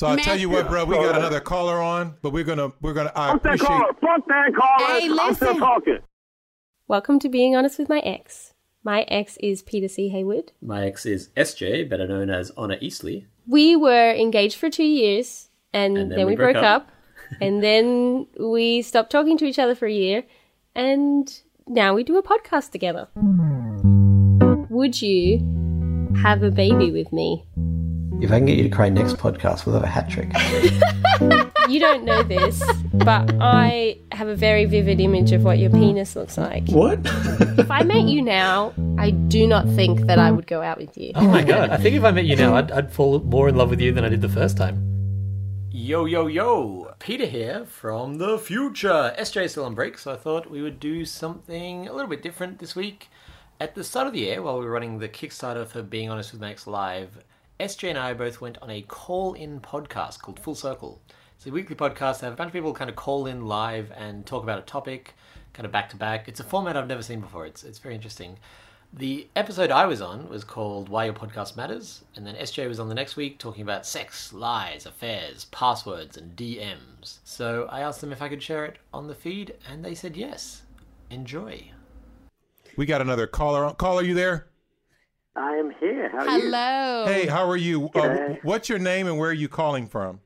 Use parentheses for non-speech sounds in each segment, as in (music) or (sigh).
So I'll tell you what, bro. We got another caller on, but we're gonna we're gonna. I Fuck that appreciate. caller. Fuck that caller. Hey, I'm still listen. talking. Welcome to Being Honest with My Ex. My ex is Peter C. Haywood. My ex is SJ, better known as Honor Eastly. We were engaged for two years, and, And then, we, broke, up. and then we stopped talking to each other for a year, and now we do a podcast together. Would you have a baby with me? If I can get you to cry next podcast, we'll have a hat trick. (laughs) You don't know this, but I have a very vivid image of what your penis looks like. What? If I met you now, I do not think that I would go out with you. Oh my god, I think if I met you now, I'd, I'd fall more in love with you than I did the first time. Yo, yo, yo! Peter here from the future. SJ is still on break, so I thought we would do something a little bit different this week. At the start of the year, while we were running the Kickstarter for Being Honest with My Ex Live, SJ and I both went on a call in podcast called Full Circle. It's a weekly podcast. They have a bunch of people kind of call in live and talk about a topic, kind of back to back. It's a format I've never seen before. It's, it's very interesting. The episode I was on was called Why Your Podcast Matters, and then SJ was on the next week talking about sex, lies, affairs, passwords, and DMs. So I asked them if I could share it on the feed, and they said yes. Enjoy. We got another caller. Caller, you there? I am here. How are you? Hello. Hey, how are you? Uh, what's your name and where are you calling from?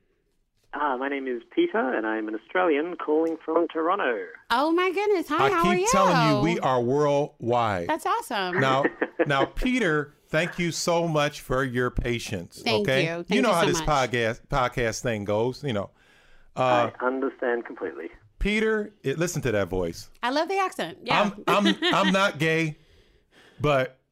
Ah, my name is Peter, and I'm an Australian calling from Toronto. Oh my goodness. Hi, I how are you? I keep telling you, we are worldwide. That's awesome. Now, (laughs) now, Peter, thank you so much for your patience. Thank okay, you. Thank you know you how so this much. podcast podcast thing goes. You know, uh, I understand completely. Peter, it, listen to that voice. I love the accent. Yeah. I'm I'm I'm not gay, but do,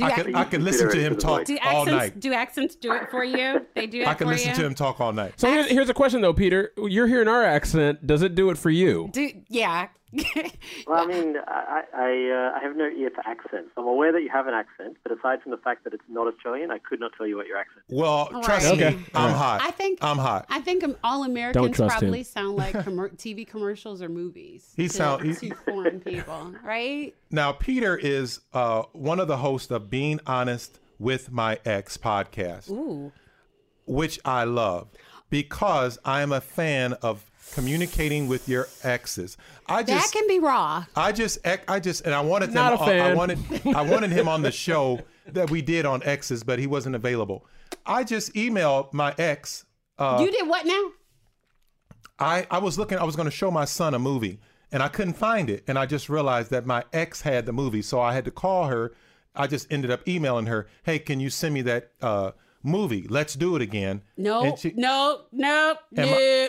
I can I can listen to him talk do all accents night. do accents do it for you? They do it I can for listen you. to him talk all night. So here's, here's a question though, Peter. You're hearing our accent. Does it do it for you? Do yeah. (laughs) Well, I mean, I I, uh, I have no ear for accents. I'm aware that you have an accent, but aside from the fact that it's not Australian, I could not tell you what your accent. is. Well, All trust right. me, Okay. I'm All right. hot. I think I'm hot. I think um, all Americans probably him. sound like (laughs) commer- TV commercials or movies. He to, sound- he- to foreign people, right? Now, Peter is uh, one of the hosts of Being Honest with My Ex podcast, Ooh. which I love because I am a fan of communicating with your exes. I just That can be raw. I just, I just, and I wanted them, Not a on- I wanted, I wanted him on the show that we did on exes, but he wasn't available. I just emailed my ex. Uh, you did what now? I, I was looking, I was going to show my son a movie and I couldn't find it. And I just realized that my ex had the movie. So I had to call her. I just ended up emailing her, hey, can you send me that uh, movie? Let's do it again. No, And she- no, no, And no.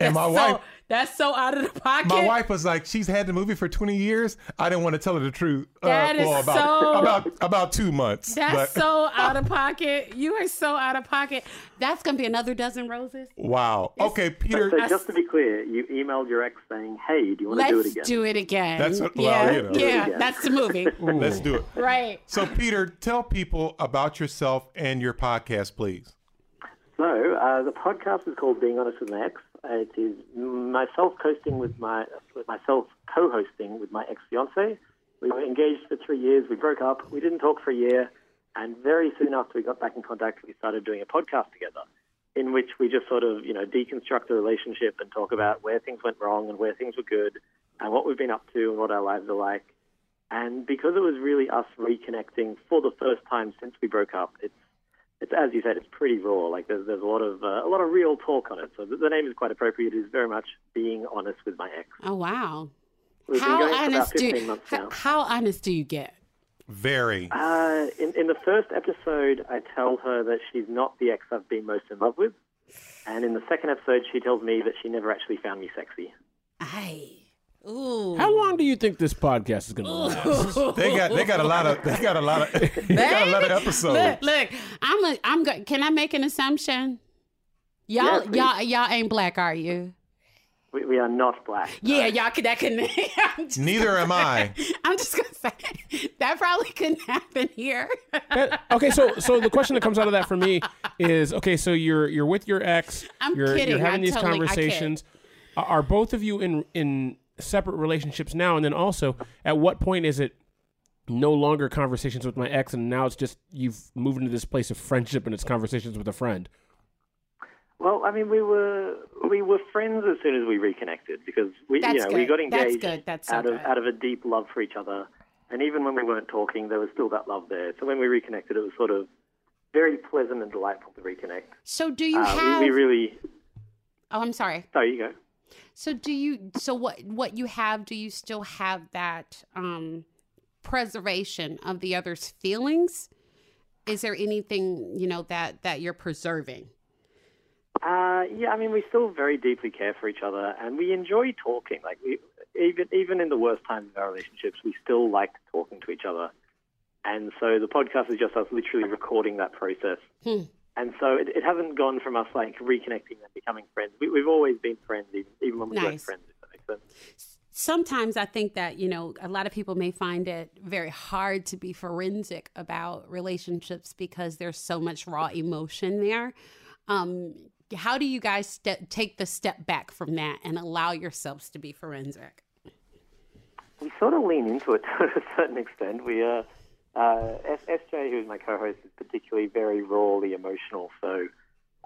my- my wife- That's so out of the (laughs) pocket. My wife was like, she's had the movie for 20 years. I didn't want to tell her the truth. Uh, That is well, about, so- about, about two months. That's but- so (laughs) out of pocket. You are so out of pocket. That's gonna be another dozen roses. Wow. Okay, Peter. So just to be clear, you emailed your ex saying, "Hey, do you want to do it again?" Let's again?" do it again. That's what- well, yeah, you know. yeah. Yeah. That's the movie. (laughs) Let's do it. right. So, Peter, tell people about yourself and your podcast, please. So uh, the podcast is called Being Honest with My Ex. It is myself hosting with my with myself co-hosting with my ex fiance. We were engaged for three years. We broke up. We didn't talk for a year, and very soon after we got back in contact, we started doing a podcast together, in which we just sort of you know deconstruct the relationship and talk about where things went wrong and where things were good, and what we've been up to and what our lives are like. And because it was really us reconnecting for the first time since we broke up, it's it's as you said, it's pretty raw. Like there's there's a lot of uh, a lot of real talk on it. So the, the name is quite appropriate. It is very much being honest with my ex. Oh wow. We've how been going for about honest do you, months how, now. how honest do you get? Very. Uh, in in the first episode, I tell her that she's not the ex I've been most in love with, and in the second episode, she tells me that she never actually found me sexy. Ay. Ooh. How long do you think this podcast is going to last? They got they got a lot of they got a lot of (laughs) they got a lot of episodes. Look, look. I'm a. I'm. Go- can I make an assumption? Y'all, Yeah, y'all, y'all ain't black, are you? We, we are not black. Yeah, y'all could. That couldn't. (laughs) Just, Neither am I. (laughs) I'm just gonna say that probably couldn't happen here. That- okay, so so the question that comes out of that for me is okay. So you're you're with your ex. I'm you're, kidding. You're having I these totally- I kid. conversations. Are, are both of you in in separate relationships now? And then also, at what point is it no longer conversations with my ex, and now it's just you've moved into this place of friendship and it's conversations with a friend? Well, I mean, we were we were friends as soon as we reconnected because we That's you know we good. got That's engaged good. That's so out of good. out of a deep love for each other, and even when we weren't talking, there was still that love there. So when we reconnected, it was sort of very pleasant and delightful to reconnect. So do you Uh, have? we, we really. oh, I'm sorry. Sorry, you go. So do you? So what? What you have? Do you still have that um, preservation of the other's feelings? Is there anything you know that that you're preserving? Uh, yeah, I mean, we still very deeply care for each other, and we enjoy talking. Like we, even even in the worst times of our relationships, we still like talking to each other. And so the podcast is just us literally recording that process. Hmm. And so it, it hasn't gone from us like reconnecting and becoming friends. We, we've always been friends, even, even when we weren't friends. If that makes sense. sometimes I think that, you know, a lot of people may find it very hard to be forensic about relationships because there's so much raw emotion there. Um, how do you guys ste- take the step back from that and allow yourselves to be forensic? we sort of lean into it (laughs) to a certain extent. We uh, uh, SJ, who's my co-host, is particularly very rawly emotional. So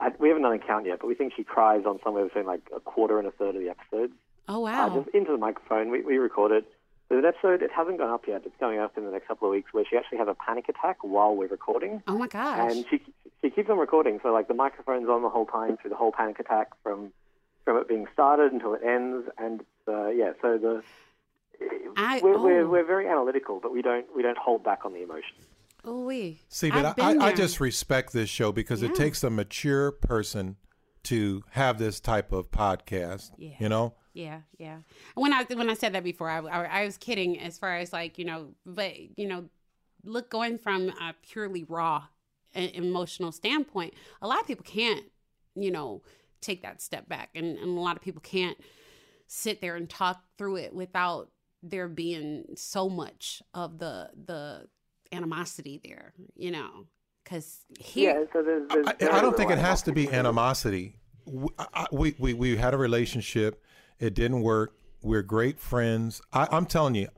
I, we haven't done a count yet, but we think she cries on somewhere between like a quarter and a third of the episodes. Oh, Uh, wow. just into the microphone. We, we record it. There's an episode, it hasn't gone up yet. It's going up in the next couple of weeks where she actually has a panic attack while we're recording. Oh, my gosh. And she she keeps on recording, so like the microphone's on the whole time through the whole panic attack from from it being started until it ends, and uh, yeah, so the I, we're, oh, we're we're very analytical, but we don't we don't hold back on the emotion. oh, wee. See, but I've I, I, I just respect this show because it takes a mature person to have this type of podcast. Yeah. You know, Yeah, yeah. When I when I said that before, I, I, I was kidding as far as like you know, but you know, look going from a purely raw emotional standpoint, a lot of people can't you know take that step back, and, and a lot of people can't sit there and talk through it without there being so much of the the animosity there, you know, because here. Yeah, so there's, there's I, I don't think it has to be animosity. animosity. We, I, we, we, we had a relationship. It didn't work. We're great friends. I, I'm telling you,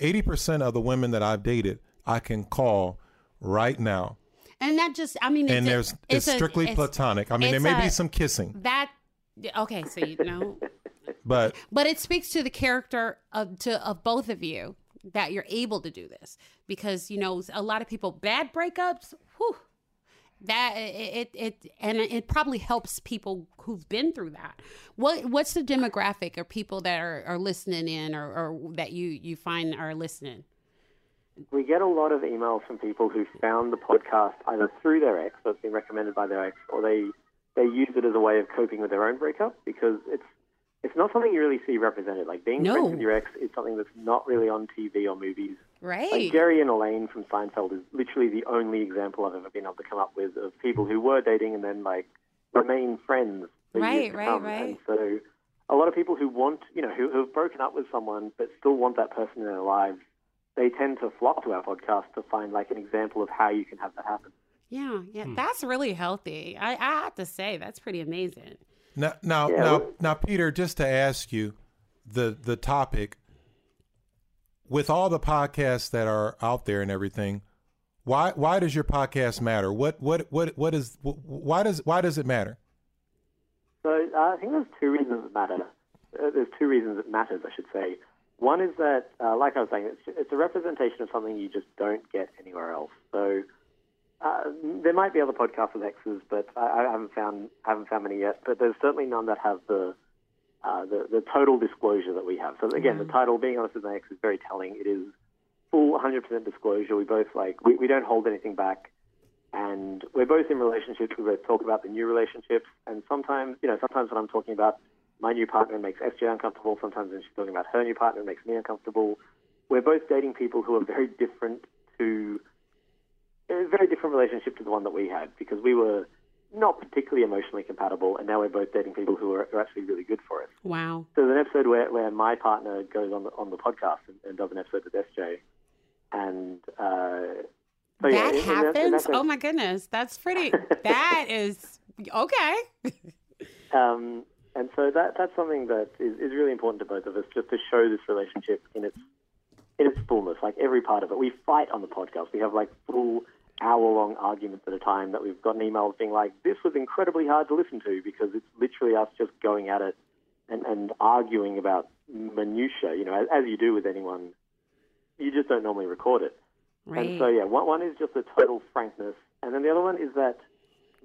80% of the women that I've dated, I can call right now. And that just, I mean, it's And a- there's it's, a- strictly it's- platonic. I mean, there it's may be some kissing, That okay, so you know, but but it speaks to the character of to of both of you that you're able to do this because you know a lot of people bad breakups. Whew, that it, it it and it probably helps people who've been through that. What what's the demographic of people that are, are listening in or, or that you you find are listening? We get a lot of emails from people who found the podcast either through their ex, so it's been recommended by their ex, or they they use it as a way of coping with their own breakup because it's it's not something you really see represented. Like being No. friends with your ex is something that's not really on TV or movies. Right. Like Jerry and Elaine from Seinfeld is literally the only example I've ever been able to come up with of people who were dating and then like remain friends. for Right, years to right, come. right. And so a lot of people who want, you know, who, who have broken up with someone but still want that person in their lives, they tend to flock to our podcast to find like an example of how you can have that happen. yeah, yeah, hmm. that's really healthy. I, I have to say that's pretty amazing. Now, now, Yeah, now, now, Peter, just to ask you the, the topic with all the podcasts that are out there and everything, why, why does your podcast matter? What, what, what, what is, why does, why does it matter? So uh, I think there's two reasons that matter. Uh, there's two reasons it matters, I should say. One is that, uh, like I was saying, it's, it's a representation of something you just don't get anywhere else. So uh, there might be other podcasts with exes, but I, I haven't found haven't found many yet. But there's certainly none that have the uh, the, the total disclosure that we have. So again, the title, "Being Honest with My Ex," is very telling. It is full 100% disclosure. We both like we, we don't hold anything back and we're both in relationships. We both talk about the new relationships, and sometimes, you know, sometimes when I'm talking about my new partner, it makes SJ uncomfortable. Sometimes when she's talking about her new partner, it makes me uncomfortable. We're both dating people who are very different to a very different relationship to the one that we had because we were not particularly emotionally compatible, and now we're both dating people who are, are actually really good for us. Wow. So there's an episode where, where my partner goes on the on the podcast and, and does an episode with SJ, and uh, so that in- in happens. in that oh my goodness, that's pretty. that (laughs) is okay. Um, and so that that's something that is, is really important to both of us, just to show this relationship in its in its fullness, like every part of it. We fight on the podcast. We have like full hour-long arguments at a time that we've gotten emails being like, "This was incredibly hard to listen to because it's literally us just going at it and, and arguing about minutia. You know, as, as you do with anyone, you just don't normally record it. Right. And so, yeah, one, one is just a total frankness. And then the other one is that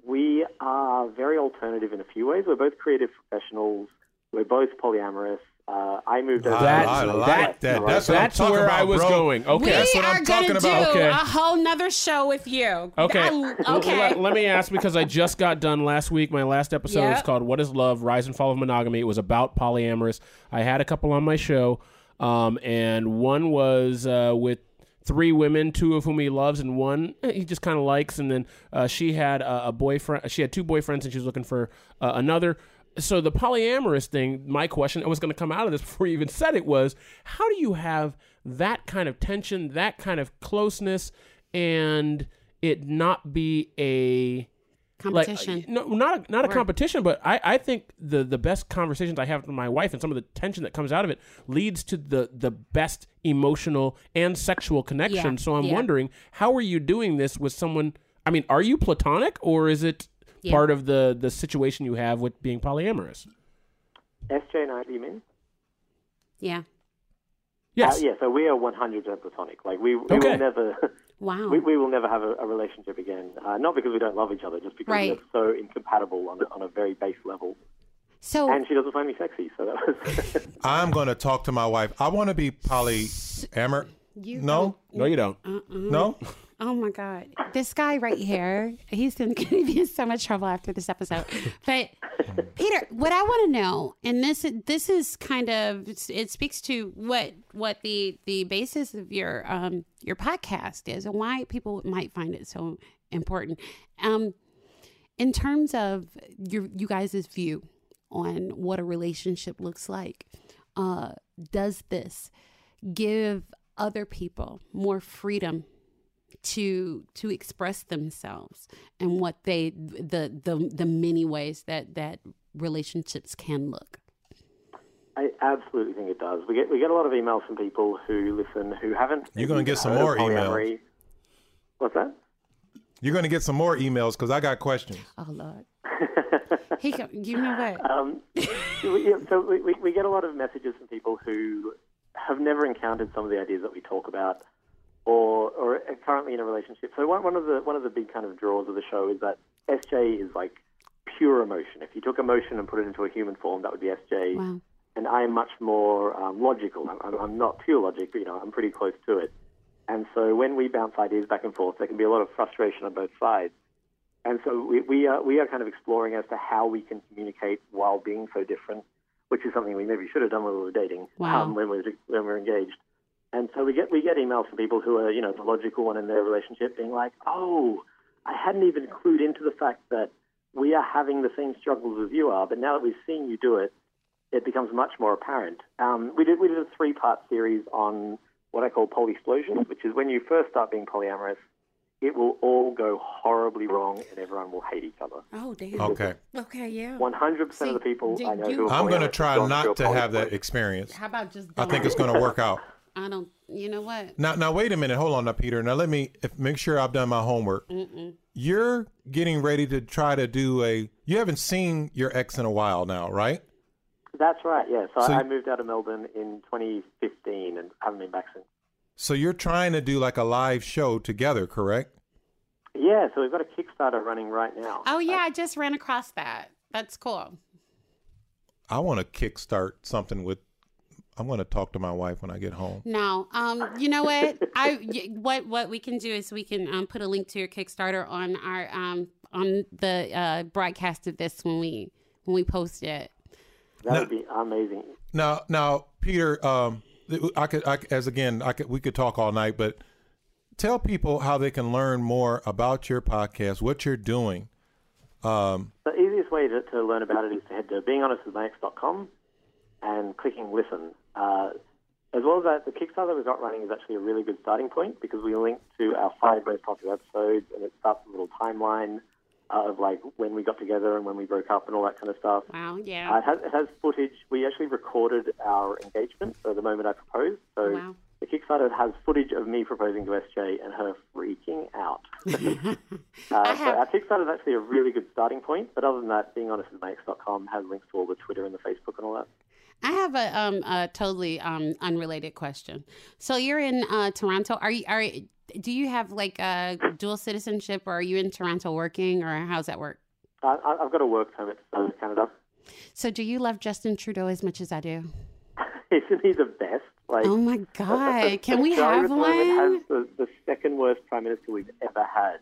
we are very alternative in a few ways. We're both creative professionals. We're both polyamorous. Uh, I moved over. That's- I, I like that- that. That's what I'm That's talking where about, I was bro. going. Okay. we That's what are I'm gonna talking do about. Okay. a whole nother show with you. Okay. I- (laughs) okay. Let, let me ask because I just got done last week. My last episode was called "What Is Love: Rise and Fall of Monogamy." It was about polyamorous. I had a couple on my show, um, and one was uh, with three women, two of whom he loves, and one eh, he just kind of likes. And then uh, she had a, a boyfriend. She had two boyfriends, and she was looking for uh, another. So the polyamorous thing, my question, I was going to come out of this (laughs) before you even said it was, how do you have that kind of tension, that kind of closeness, and it not be a like Competition. no not a, not a Or- competition but I, I think the the best conversations i have with my wife and some of the tension that comes out of it leads to the the best emotional and sexual connection Yeah, so i'm yeah. wondering how are you doing this with someone i mean are you platonic or is it Yeah. part of the the situation you have with being polyamorous SJ and I, do you mean? yeah. yes Uh, yeah, so we are 100% platonic. Like, we, we Okay. will never... (laughs) Wow. We, we will never have a, a relationship again. Uh, not because we don't love each other, just because Right. we're so incompatible on a, on a very base level. so And she doesn't find me sexy, so that was. (laughs) I'm going to talk to my wife. I want to be polyamor. you No, no you don't no. Oh my God. This guy right here, he's going (laughs) to be in so much trouble after this episode. But Peter, what I want to know, and this this is kind of it speaks to what what the the basis of your um your podcast is and why people might find it so important. Um in terms of your you guys' view on what a relationship looks like, uh, does this give other people more freedom to to express themselves and what they the the the many ways that that relationships can look. I absolutely think it does. We get we get a lot of emails from people who listen who haven't. You're gonna get some more emails. What's that? You're going to get some more emails because I got questions. Oh Lord, (laughs) he go, you know what? Um, yeah, so we, we, we get a lot of messages from people who have never encountered some of the ideas that we talk about, or or currently in a relationship. So one, one of the one of the big kind of draws of the show is that SJ is like pure emotion. If you took emotion and put it into a human form, that would be SJ. Wow. And I am much more um, logical. I'm, I'm, not pure logic, but you know, I'm pretty close to it. And so when we bounce ideas back and forth, there can be a lot of frustration on both sides. And so we, we, are, we are kind of exploring as to how we can communicate while being so different, which is something we maybe should have done when we were dating, Wow. um, when, we were, when we were engaged. And so we get, we get emails from people who are, you know, the logical one in their relationship being like, oh, I hadn't even clued into the fact that we are having the same struggles as you are, but now that we've seen you do it, it becomes much more apparent. Um, we did we did a three part series on what I call polyexplosion, which is when you first start being polyamorous, it will all go horribly wrong and everyone will hate each other. Oh damn. Okay. Okay, yeah. One hundred percent of the people I know you- who are I'm going to try have gone through a not to have that experience. How about just? I think it's going to work out. I don't. You know what? Now, now, wait a minute. Hold on, now, Peter. Now, let me if, make sure I've done my homework. You're getting ready to try to do a. You haven't seen your ex in a while now, right? That's right. Yeah. So, So- I moved out of Melbourne in 2015 and haven't been back since. So you're trying to do like a live show together, correct? Yeah. So we've got a Kickstarter running right now. Oh yeah, I just ran across that. That's cool. I want to kickstart something with. I'm going to talk to my wife when I get home. No, um, you know what? I y- what what we can do is we can um, put a link to your Kickstarter on our um on the uh, broadcast of this when we when we post it. That would be amazing. Now, now, Peter, um, I could, I, as again, I could, we could talk all night, but tell people how they can learn more about your podcast, what you're doing. Um, The easiest way to, to learn about it is to head to beinghonestwithmyex.com and clicking listen. Uh, as well as that, the Kickstarter we've got running is actually a really good starting point because we link to our five most popular episodes and it starts a little timeline uh, of like when we got together and when we broke up and all that kind of stuff. Wow, Uh, yeah. it, has, it has footage. We actually recorded our engagement, so the moment I proposed. So Wow. The Kickstarter has footage of me proposing to SJ and her freaking out. (laughs) uh, so our Kickstarter is actually a really good starting point. But other than that, being honest with my ex.com has links to all the Twitter and the Facebook and all that. I have a um a totally um unrelated question. So you're in uh, Toronto. Are you are do you have like a dual citizenship, or are you in Toronto working, or how's that work? Uh, I- I've got a work permit in Canada. So do you love Justin Trudeau as much as I do? (laughs) Isn't he the best? Like, Oh my god! Can we have one? has the, the second worst prime minister we've ever had,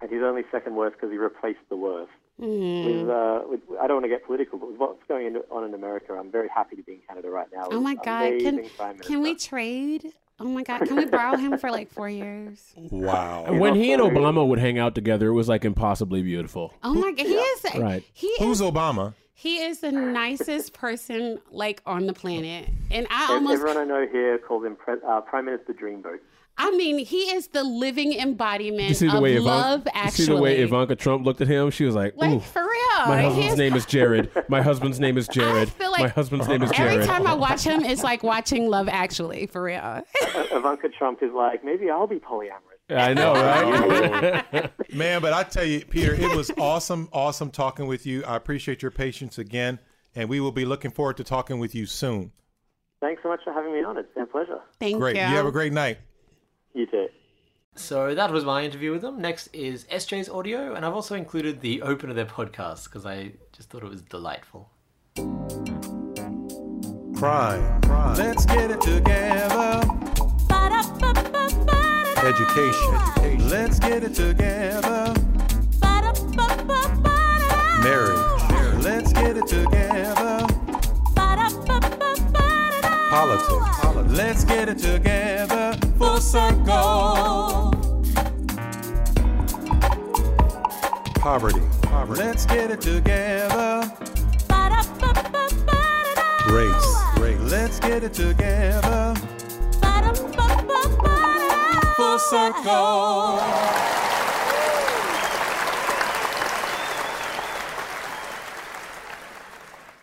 and he's only second worst because he replaced the worst. Mm. With, uh, with, I don't want to get political, but with what's going on in America, I'm very happy to be in Canada right now. Oh my god! Can can we trade? Oh my god! Can we (laughs) borrow him for like four years? Wow. When he and Obama would hang out together, it was like impossibly beautiful. Oh my god! He is Right. he Who's is Obama? he is the nicest person like on the planet, and I almost Everyone I know here calls him pre- uh, Prime Minister Dreamboat. I mean, he is the living embodiment You see the of way love. Ivanka, you Actually, see the way Ivanka Trump looked at him. She was like, like for real. my husband's name is (laughs) Jared. My husband's name is Jared. feel like my husband's name is Every time I watch him, it's like watching Love Actually. For real. (laughs) Ivanka Trump is like, maybe I'll be polyamorous. I know, right? (laughs) Man, but I tell you, Peter, it was awesome, awesome talking with you. I appreciate your patience again, and we will be looking forward to talking with you soon. Thanks so much for having me on. It's been a pleasure. Thank Great. you. You have a great night. You too. So that was my interview with them. Next is SJ's audio, and I've also included the open of their podcast because I just thought it was delightful. Crime. Let's get it together. Education. Let's get it together. Marriage. Let's get it together. Politics. Let's get it together. Full circle. Poverty. Let's get it together. Race. Race. Let's get it together. Full circle.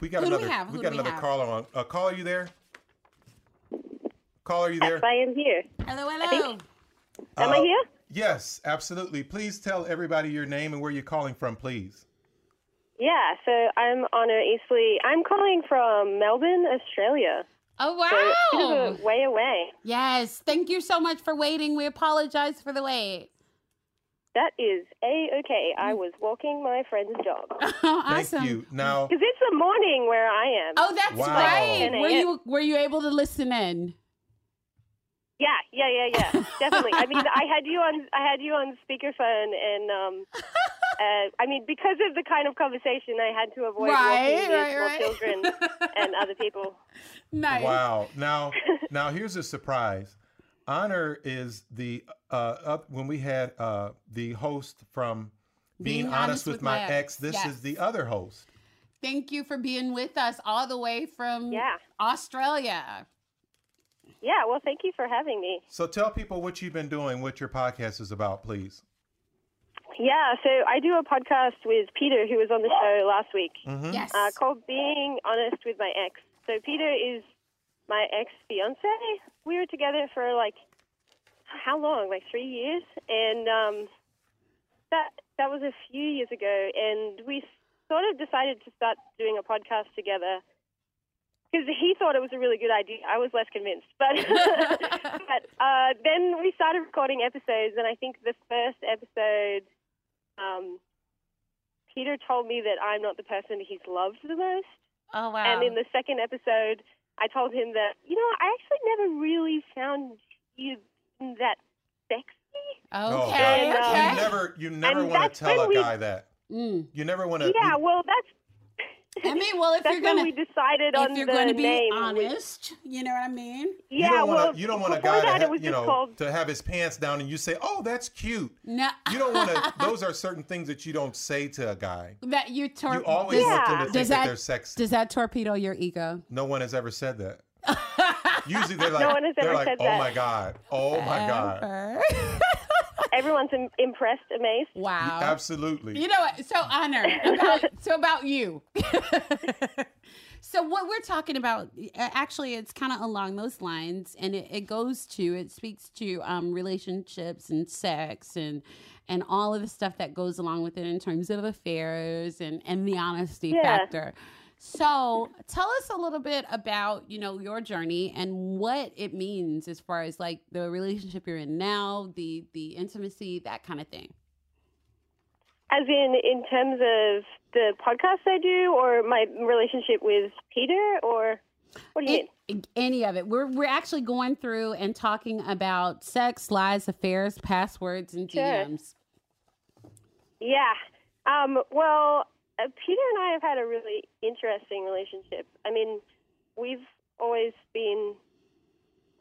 We got Who do we another. have? Who got we another have? caller on. Uh, caller, you there? Caller, you there? I am here. Hello, hello. Am I Uh, here? Yes, absolutely. Please tell everybody your name and where you're calling from, please. Yeah, so I'm Honor Eastly. I'm calling from Melbourne, Australia. Oh wow! of a way away. Yes. Thank you so much for waiting. We apologize for the wait. That is a okay. I was walking my friend's dog (laughs) Oh, Thank awesome. you. Now, because it's the morning where I am. Oh, that's Wow. right. Were you were you able to listen in? Yeah, yeah, yeah, yeah. Definitely. I mean, I had you on. I had you on speakerphone, and um, (laughs) uh, I mean, because of the kind of conversation, I had to avoid Right, walking with right, right. children (laughs) and other people. Nice. wow. Now, (laughs) now here's a surprise. Honor is the uh, up when we had uh, the host from Being, honest, with, my ex. This Yes. is the other host. Thank you for being with us all the way from Yeah. Australia. Yeah. Well, thank you for having me. So tell people what you've been doing, what your podcast is about, please. Yeah. So I do a podcast with Peter, who was on the show last week. Mm-hmm. Yes. uh, called Being Honest with My Ex. So Peter is my ex fiance. We were together for like how long? Like three years, and um, that that was a few years ago. And we sort of decided to start doing a podcast together because he thought it was a really good idea. I was less convinced, but (laughs) (laughs) but uh, then we started recording episodes, and I think the first episode. Um, Peter told me that I'm not the person he's loved the most. oh wow. And in the second episode, I told him that, you know, I actually never really found you that sexy. Oh, okay. God. okay. You never, you never want to tell a we- guy that. Mm. You never want to. Yeah, well, that's I mean, well, if (laughs) that's you're gonna we decided on if you're the going to be name. honest, you know what I mean? You yeah, don't well, want to. You don't want a before guy to, ha- you know, called. to have his pants down, and you say, "Oh, that's cute." No, You don't want to. (laughs) those are certain things that you don't say to a guy. that you tor- You always does, want them to Yeah. think Does that, that- they're sexy. does that torpedo your ego? no one has ever said that. (laughs) Usually they're like, one has ever like, said "Oh that." my god, oh my god." Ever. everyone's im- impressed, amazed. Wow. Absolutely. You know what? So honor about (laughs) so about you. (laughs) so what we're talking about, uh, actually, it's kind of along those lines, and it, it goes to it speaks to um, relationships and sex and and all of the stuff that goes along with it in terms of affairs and and the honesty Yeah. factor. So tell us a little bit about you know your journey and what it means as far as like the relationship you're in now, the the intimacy, that kind of thing. As in, in terms of the podcast I do, or my relationship with Peter, or what do you mean? Any of it. We're we're actually going through and talking about sex, lies, affairs, passwords, and Sure. Yeah. Um, well, uh, Peter and I have had a really interesting relationship. I mean, we've always been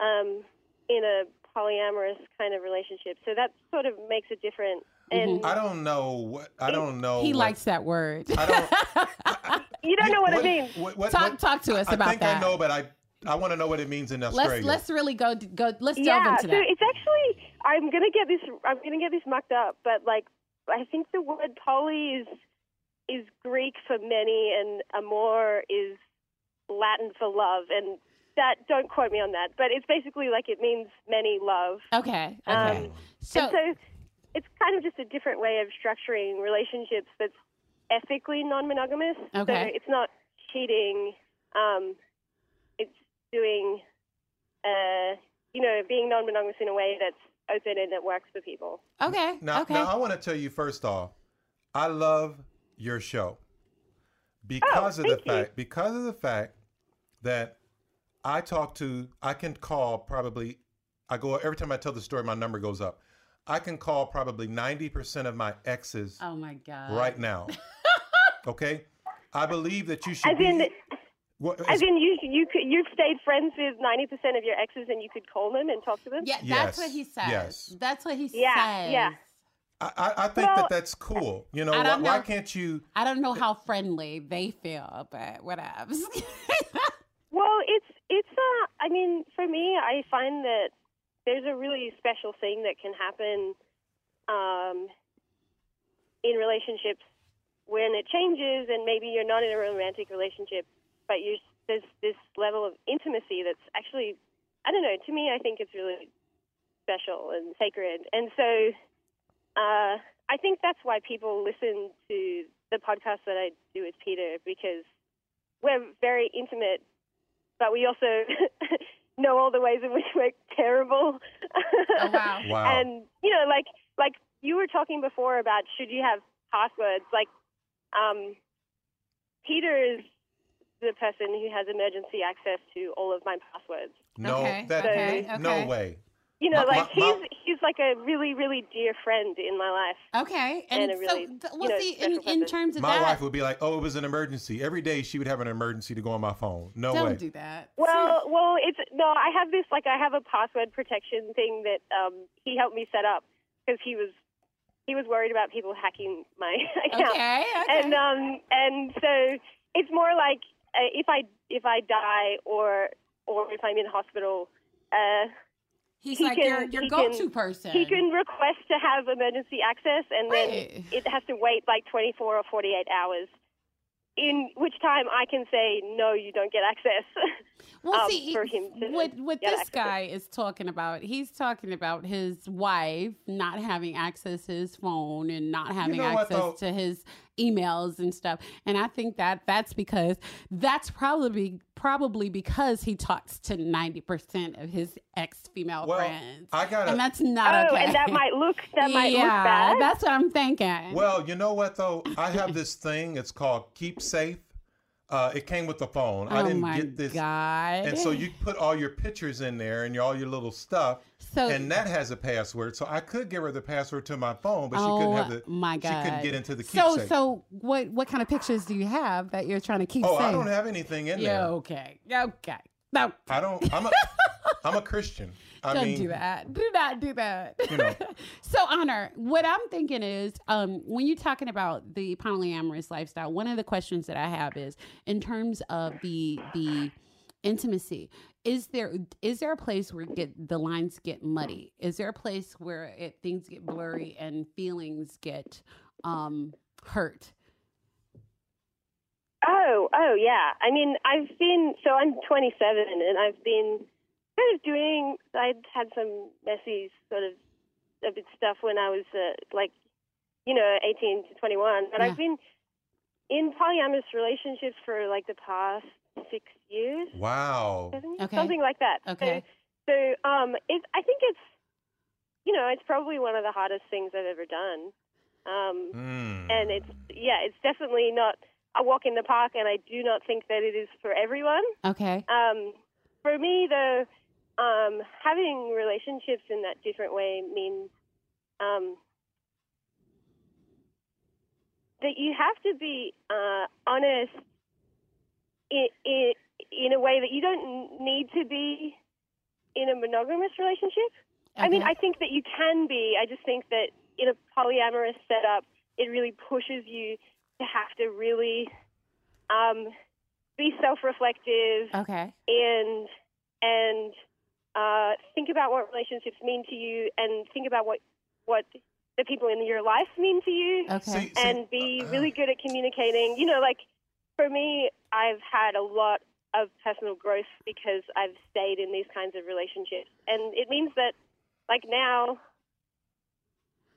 um, in a polyamorous kind of relationship, so that sort of makes it different. And I don't know what I don't know. He what- likes that word. I don't. (laughs) you don't know what, it means. What, what, talk what- talk to us I about I think that. I know, but I I want to know what it means in Australia. let's let's really go go. Let's delve yeah, into so that. it's actually I'm gonna get this I'm gonna get this mucked up, but like I think the word poly is is Greek for many and amor is Latin for love and that don't quote me on that, but it's basically like it means many love. Okay. Okay. Um, so, so it's kind of just a different way of structuring relationships that's ethically non-monogamous. Okay. So it's not cheating. Um, it's doing, uh, you know, being non-monogamous in a way that's open and that works for people. okay. Now, okay. now I want to tell you first off, I love your show oh, because of the Oh, you. fact because of the fact that I talk to I can call probably I go every time I tell the story my number goes up. I can call probably 90% of my exes oh my god. right now. (laughs) okay? I believe that you should As be in, what- as in, you you could, you've stayed friends with ninety percent of your exes, and you could call them and talk to them. Yeah, that's Yes, what he says. yes. That's what he Yeah, says. yeah. I, I, I think Well- that that's cool. You know, why, don't why can't you I don't know how friendly they feel, but whatever. (laughs) Well, it's it's uh I mean, for me, I find that there's a really special thing that can happen um, in relationships when it changes, and maybe you're not in a romantic relationship, but you're there's this level of intimacy that's actually I don't know. To me, I think it's really special and sacred, and so uh, I think that's why people listen to the podcast that I do with Peter because we're very intimate but we also (laughs) know all the ways in which we're terrible. Oh, wow. (laughs) Wow. And you know, like like you were talking before about should you have passwords? Like, um, Peter is the person who has emergency access to all of my passwords. No, Okay, that okay, no okay. way. You know, like he's he's like a really really dear friend in my life. okay. And And, a so, really, th- you know, see, in, in terms of My that, wife would be like, "Oh, it was an emergency." Every day she would have an emergency to go on my phone. No way. don't do that. Well, well, it's no. I have this like I have a password protection thing that um, he helped me set up because he was he was worried about people hacking my (laughs) account. Okay. Okay. And um and so it's more like uh, if I if I die or or if I'm in hospital, uh, He's he like can- your, your he go-to can- person. he can request to have emergency access, and then Right. it has to wait like 24 or 48 hours. In which time I can say no, you don't get access. Well, um, see, for him to what what this access. guy is talking about, he's talking about his wife not having access to his phone and not having know access though? to his emails and stuff. And I think that that's because that's probably probably because he talks to ninety percent of his ex female Well, friends, I gotta- and that's not oh, okay. and that might look that might yeah, look bad. that's what I'm thinking. Well, you know what though? I have this thing. It's called Keep Safe. Uh, it came with the phone. I oh didn't my get this. god! And so you put all your pictures in there and your, all your little stuff, So- and that has a password. So I could give her the password to my phone, but she oh couldn't have the. my god! She couldn't get into the keep so so what what kind of pictures do you have that you're trying to keep oh, safe? I don't have anything in Yeah, there. okay. Okay. No. I don't. I'm a. (laughs) I'm a Christian. I Don't mean, do that. (laughs) Do not do that. You know. (laughs) so, Honor, what I'm thinking is um, when you're talking about the polyamorous lifestyle, one of the questions that I have is in terms of the the intimacy. Is there is there a place where get the lines get muddy? Is there a place where it, things get blurry and feelings get um, hurt? Oh, oh yeah. I mean, I've been so I'm 27 and I've been kind of doing. I'd had some messy sort of a bit stuff when I was uh, like, you know, 18 to 21. But Yeah. I've been in polyamorous relationships for like the past six years, Wow. seven, Okay. something like that. Okay. So, so um, it, I think it's, you know, it's probably one of the hardest things I've ever done. Um, Mm. and it's yeah, it's definitely not a walk in the park, and I do not think that it is for everyone. Okay. Um, for me, though, um, having relationships in that different way means um, that you have to be uh, honest in, in, in a way that you don't need to be in a monogamous relationship. I mean, I think that you can be. I just think that in a polyamorous setup, it really pushes you to have to really um, be self-reflective Okay. and and uh, think about what relationships mean to you, and think about what what the people in your life mean to you, Okay. See- and be really good at communicating. You know, like for me, I've had a lot of personal growth because I've stayed in these kinds of relationships, and it means that like now,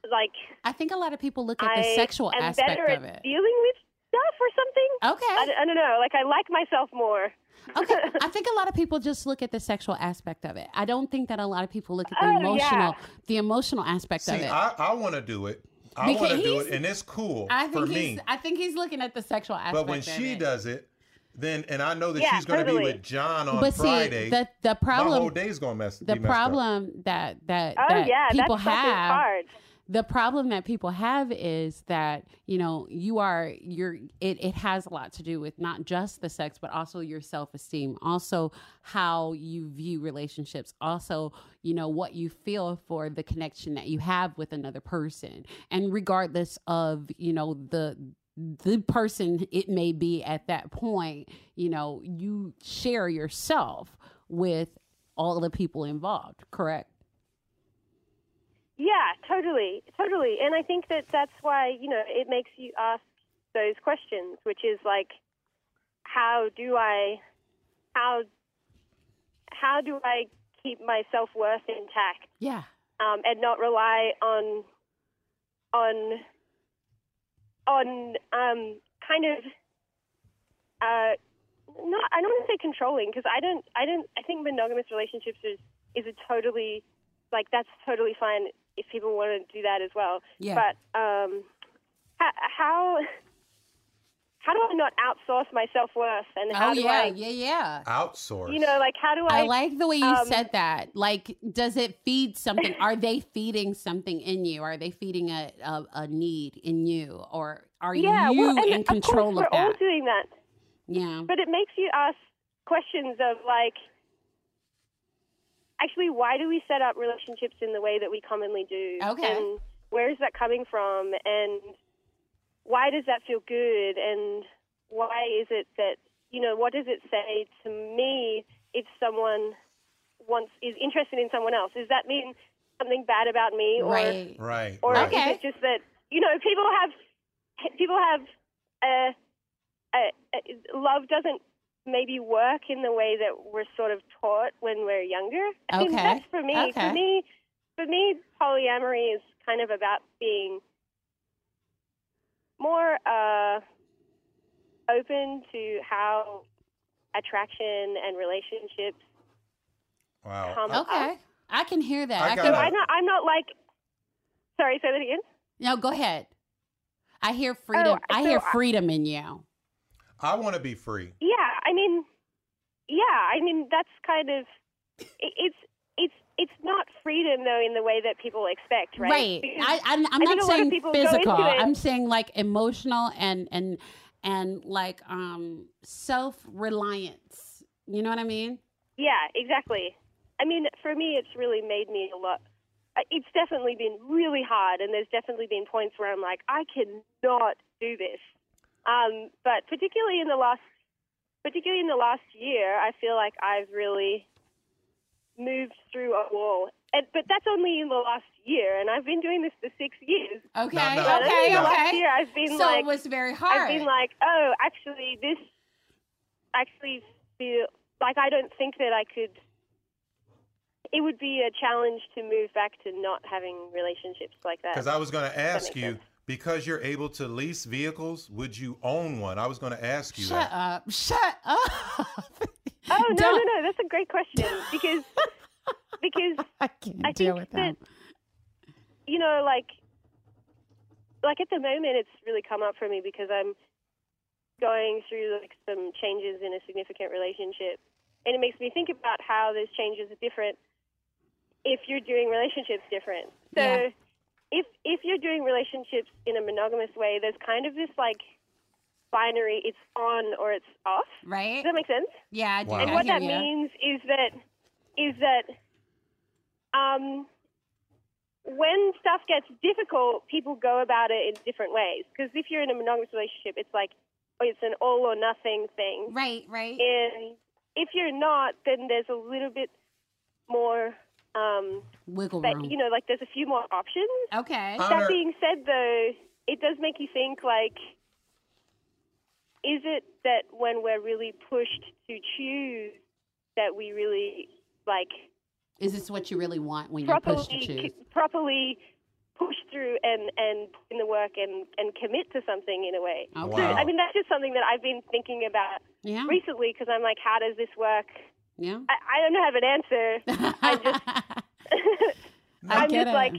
like I think a lot of people look at the I sexual aspect better of at it. dealing with stuff or something. Okay. I, I don't know. Like I like myself more. Okay. I (laughs) think a lot of people just look at the sexual aspect of it. I don't think that a lot of people look at the Oh, emotional, yeah. the emotional aspect See, of it. I, I want to do it. I want to do it, and it's cool I for think he's. me. I think he's looking at the sexual aspect. But when of she it. does it, then and I know that Yeah, she's going to totally. be with John on but see, Friday. the the my whole problem, day's going to mess. the be messed up. problem that that Oh that yeah, people that have hard. The problem that people have is that you know you are you're it, it has a lot to do with not just the sex but also your self-esteem also how you view relationships also you know what you feel for the connection that you have with another person. And regardless of you know the the person it may be at that point you know you share yourself with all the people involved correct Yeah, totally, totally. And I think that that's why you know it makes you ask those questions, which is like, how do I, how, how do I keep my self worth intact yeah um, and not rely on, on, on um, kind of. Uh, not, I don't want to say controlling because I don't, I don't, I think monogamous relationships is is a totally like that's totally fine if people want to do that as well. Yeah. But um, how how how do I not outsource my self worth and how oh do yeah I yeah yeah Outsource. you know like how do I, I like the way you um, said that. Like, does it feed something? Are they feeding something in you? Are they feeding a, a, a need in you? Or are yeah you well, and in of course control we're of all doing that Yeah. but it makes you ask questions of like actually why do we set up relationships in the way that we commonly do Okay. and where is that coming from and why does that feel good and why is it that you know what does it say to me if someone wants is interested in someone else does that mean something bad about me or Right. Right. or. Okay. is it just that you know people have people have uh, uh, uh, love doesn't maybe work in the way that we're sort of taught when we're younger. I mean, Okay. that's for me. Okay. For me, for me, polyamory is kind of about being more uh, open to how attraction and relationships Wow. come I- Okay. I can hear that. I, I can, I'm, not. I'm not like. Sorry, say that again. No, go ahead. I hear freedom. Oh, I so hear I- freedom in you. I want to be free. Yeah, I mean, yeah, I mean that's kind of it's it's it's not freedom though in the way that people expect, right? Right. Because (laughs) I, I'm, I'm I not a lot of saying people go into physical. I'm saying like emotional and and and like um self reliance. You know what I mean? yeah, exactly. I mean, for me, it's really made me a lot. uh, It's definitely been really hard, and there's definitely been points where I'm like, I cannot do this. Um, but particularly in the last, particularly in the last year, I feel like I've really moved through a wall. And, but that's only in the last year, and I've been doing this for six years. Okay, No, no. But okay, last year, I've been so like, it was very hard. I've been like, oh, actually, this actually feel like I don't think that I could. It would be a challenge to move back to not having relationships like that. Because I was going to ask you, sense. Because you're able to lease vehicles, would you own one? I was going to ask you Shut that. up! (laughs) Shut up! Oh no, no, Don't- no! That's a great question because (laughs) because I can't I deal think with that. you know, like like at the moment, it's really come up for me because I'm going through like some changes in a significant relationship, and it makes me think about how those changes are different if you're doing relationships different. So Yeah. If if you're doing relationships in a monogamous way, there's kind of this like binary: it's on or it's off. Right? Does that make sense? Yeah, I do. Wow. And I what hear that you. means is that is that um, when stuff gets difficult, people go about it in different ways. Because if you're in a monogamous relationship, it's like oh, it's an all or nothing thing. Right, right. And if you're not, then there's a little bit more. Um, Wiggle that, room. you know, like there's a few more options. okay. That Honor- being said, though, it does make you think like, is it that when we're really pushed to choose, that we really like Is this what you really want when you're pushed to properly choose? properly push through and and put in the work and and commit to something in a way? Okay. So, Wow. I mean, that's just something that I've been thinking about Yeah. recently because I'm like, how does this work? Yeah. I, I don't have an answer. I just (laughs) I I'm just it. like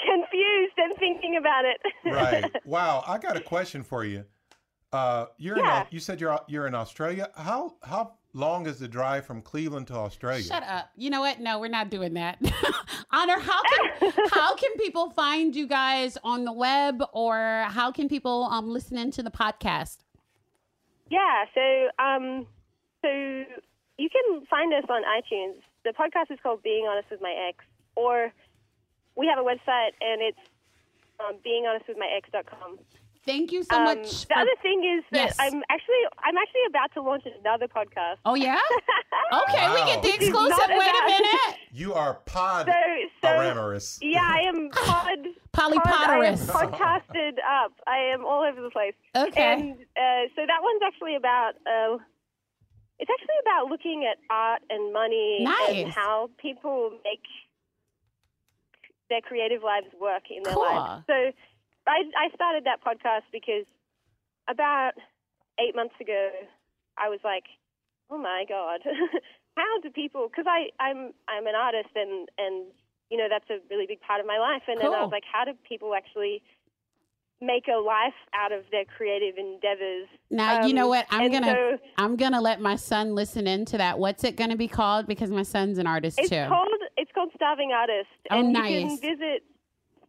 confused and thinking about it. right. (laughs) Wow. I got a question for you. Uh, you're Yeah. in, you said you're you're in Australia. How how long is the drive from Cleveland to Australia? Shut up. You know what? No, we're not doing that. (laughs) Honor, how can how can people find you guys on the web or how can people um listen into the podcast? Yeah, so um, so you can find us on iTunes. The podcast is called Being Honest with My Ex, or we have a website and it's um, beinghonestwithmyex.com. Thank you so Um, much. the for- other thing is that Yes. I'm actually I'm actually about to launch another podcast. oh yeah? (laughs) Okay, we get the Which exclusive. not Wait a minute. (laughs) You are pod So so yeah, I am pod. (laughs) Polly pod- I podcasted up. I am all over the place. Okay. And uh, so that one's actually about. Uh, it's actually about looking at art and money and how people make their creative lives work in their Cool. lives. So I, I started that podcast because about eight months ago, I was like, oh my god, (laughs) how do people? Because I'm I'm an artist and and you know that's a really big part of my life. And then I was like, how do people actually make a life out of their creative endeavors? Now you know Um, what? I'm gonna so- I'm gonna let my son listen into that. What's it gonna be called? Because my son's an artist It's too. called it's called Starving Artist, Oh, and nice. you can visit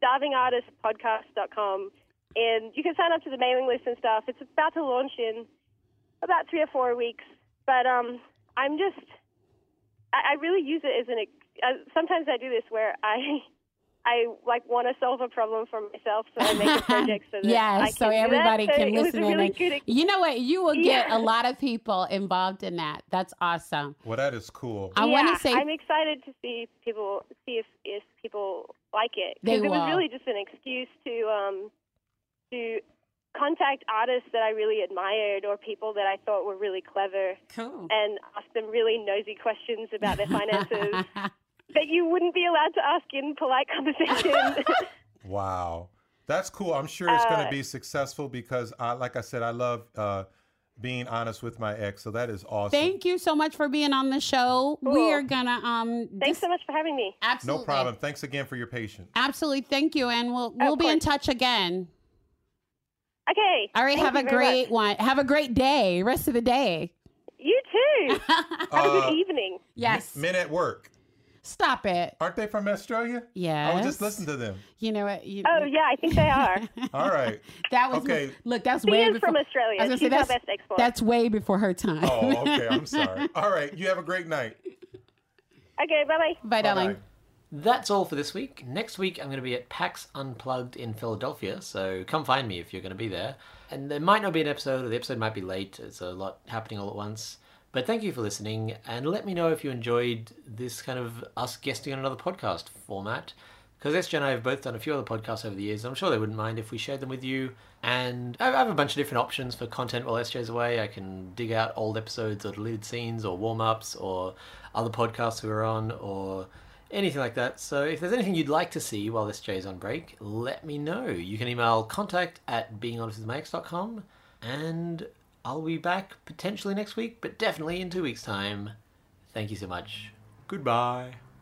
starvingartistpodcast.com, and you can sign up to the mailing list and stuff. It's about to launch in about three or four weeks, but um, I'm just I, I really use it as an. Uh, sometimes I do this where I. I like want to solve a problem for myself, so I make a (laughs) project so that I yes, so can do that. everybody So can (laughs) listen a in. really and- ex- you know what? You will get Yeah. a lot of people involved in that. That's awesome. Well, that is cool. I yeah, want to say I'm excited to see people see if, if people like it They because it will. was really just an excuse to um to contact artists that I really admired or people that I thought were really clever cool. and ask them really nosy questions about their finances (laughs) that you wouldn't be allowed to ask in polite conversation. (laughs) Wow. That's cool. I'm sure it's going Uh, to be successful because, I, like I said, I love uh, being honest with my ex. So that is awesome. Thank you so much for being on the show. We are gonna um. Thanks dis- so much for having me. Absolutely. no problem. Thanks again for your patience. Absolutely. Thank you, and we'll we'll Of be in touch again. Okay. All right. Thank have a great much. one. Have a great day. Rest of the day. You too. (laughs) Have a Uh, good evening. Yes. Men at work. Stop it. Aren't they from Australia? Yeah. I was just listening to them. You know what? You, Oh yeah, I think they are. (laughs) All right. That was Okay. Look, that's way Tia's before. from Australia. I was She's say our that's best export. that's way before her time. Oh, okay. I'm (laughs) sorry. All right. You have a great night. Okay, bye bye. Bye, darling. Bye-bye. That's all for this week. Next week, I'm going to be at PAX Unplugged in Philadelphia, so come find me if you're going to be there. And there might not be an episode, or the episode might be late. It's a lot happening all at once. But thank you for listening, and let me know if you enjoyed this kind of us guesting on another podcast format. Because SJ and I have both done a few other podcasts over the years. I'm sure they wouldn't mind if we shared them with you. And I have a bunch of different options for content while SJ's away. I can dig out old episodes or deleted scenes or warm ups or other podcasts we were on or anything like that. So if there's anything you'd like to see while SJ's on break, let me know. You can email contact at beinghonestwithmyex.com and I'll be back potentially next week, but definitely in two weeks' time. Thank you so much. Goodbye.